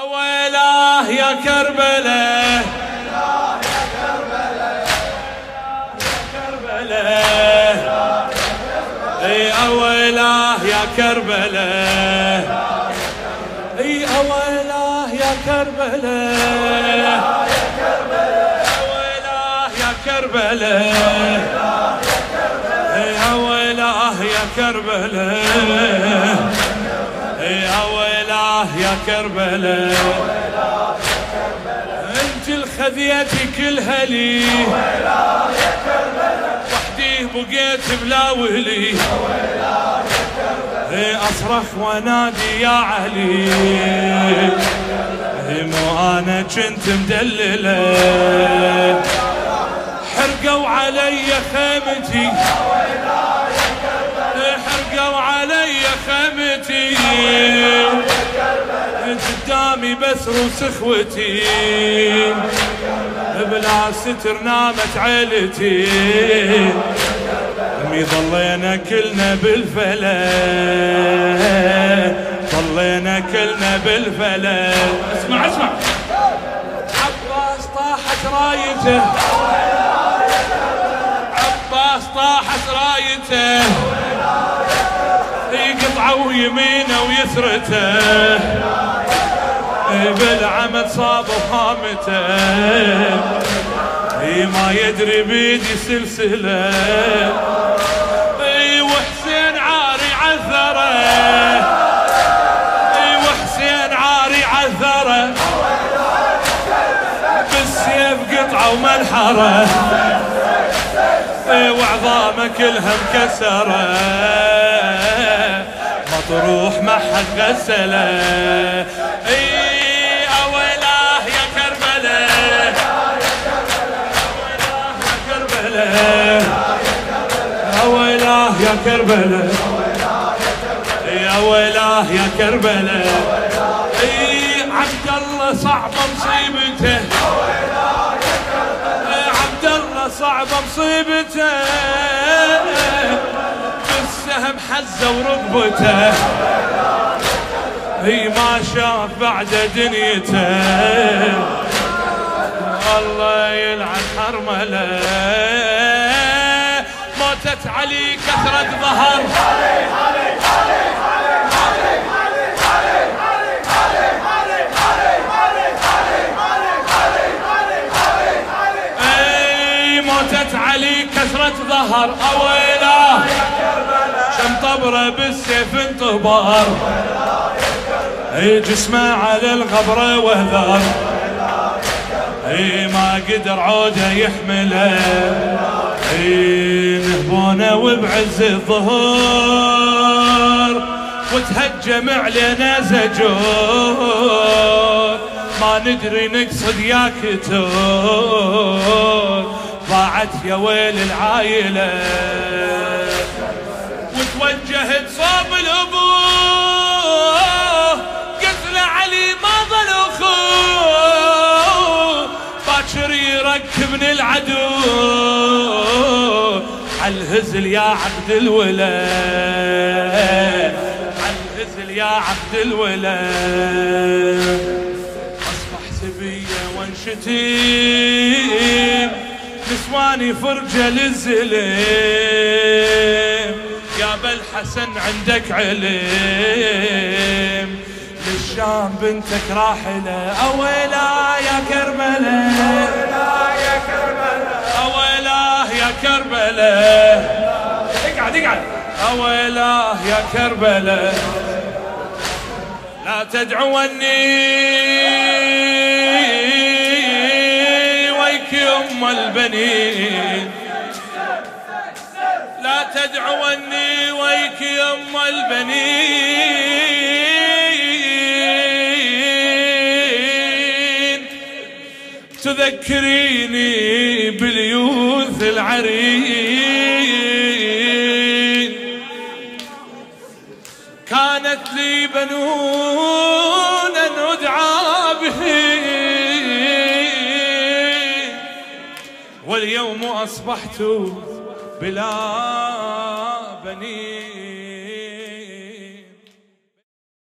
أويلاه يا كربلاء أي أويلاه يا كربلاء أي أويلاه يا كربلاء أويلاه يا كربلاء أي أويلاه يا كربلاء اويلاه يا كربلاء. انت الخذيتي كلها لي وحدي بقيت بلا ولي إيه أصرخ وانادي يا علي مو أنا كنت مدلله حرقوا علي خيمتي. حرقوا علي خيمتي. قدامي بس روس اخوتي. بلا ستر نامت عيلتي. امي ظلينا كلنا بالفلا ظلينا كلنا بالفلا اسمع اسمع. عباس طاحت رايته. عباس طاحت رايته. يقطعوا يمينه ويسرته. بالعمد صاب خامته إي ما يدري بيدي سلسلة. إي وحسين عاري عثره إي وحسين عاري عثره بالسيف قطعة ومنحرة. إي وعظامه كلها مكسره مطروح ما حد غسله. إي اويلاه يا كربلاء يا ويلاه يا كربلاء إي عبد الله صعبه مصيبته. عبد الله صعبه مصيبته. بالسهم حزه وركبته هي ما شاف بعد دنيته. الله يلعن حرمله. موتت علي كثرة ظهر. أي موتت علي كثرة ظهر. اويله شم طبره بالسيف انطبر أي جسمه على الغبره وهذر أي ما قدر عوده يحمله. وبعز الظهور وتهجم علينا زجور ما ندري نقصد يا كتور ضاعت يا ويل العايلة. وتوجهت صوب الابوه قتل علي ما ظل اخوه باكر يركبني العدو. عالهزل يا عبد الولا. عالهزل يا عبد الولا. أصبح سبية وانشتيم نسواني فرجة للزلم يا بالحسن عندك علم للشام بنتك راحلة أويلا كربلاء اقعد اقعد. أويلا يا كربلاء لا تدعوني. ويك يم البنين. لا تدعوني ويك يم البنين. تذكريني باليوث العرين كانت لي بنون ادعى به. واليوم أصبحت بلا بنين.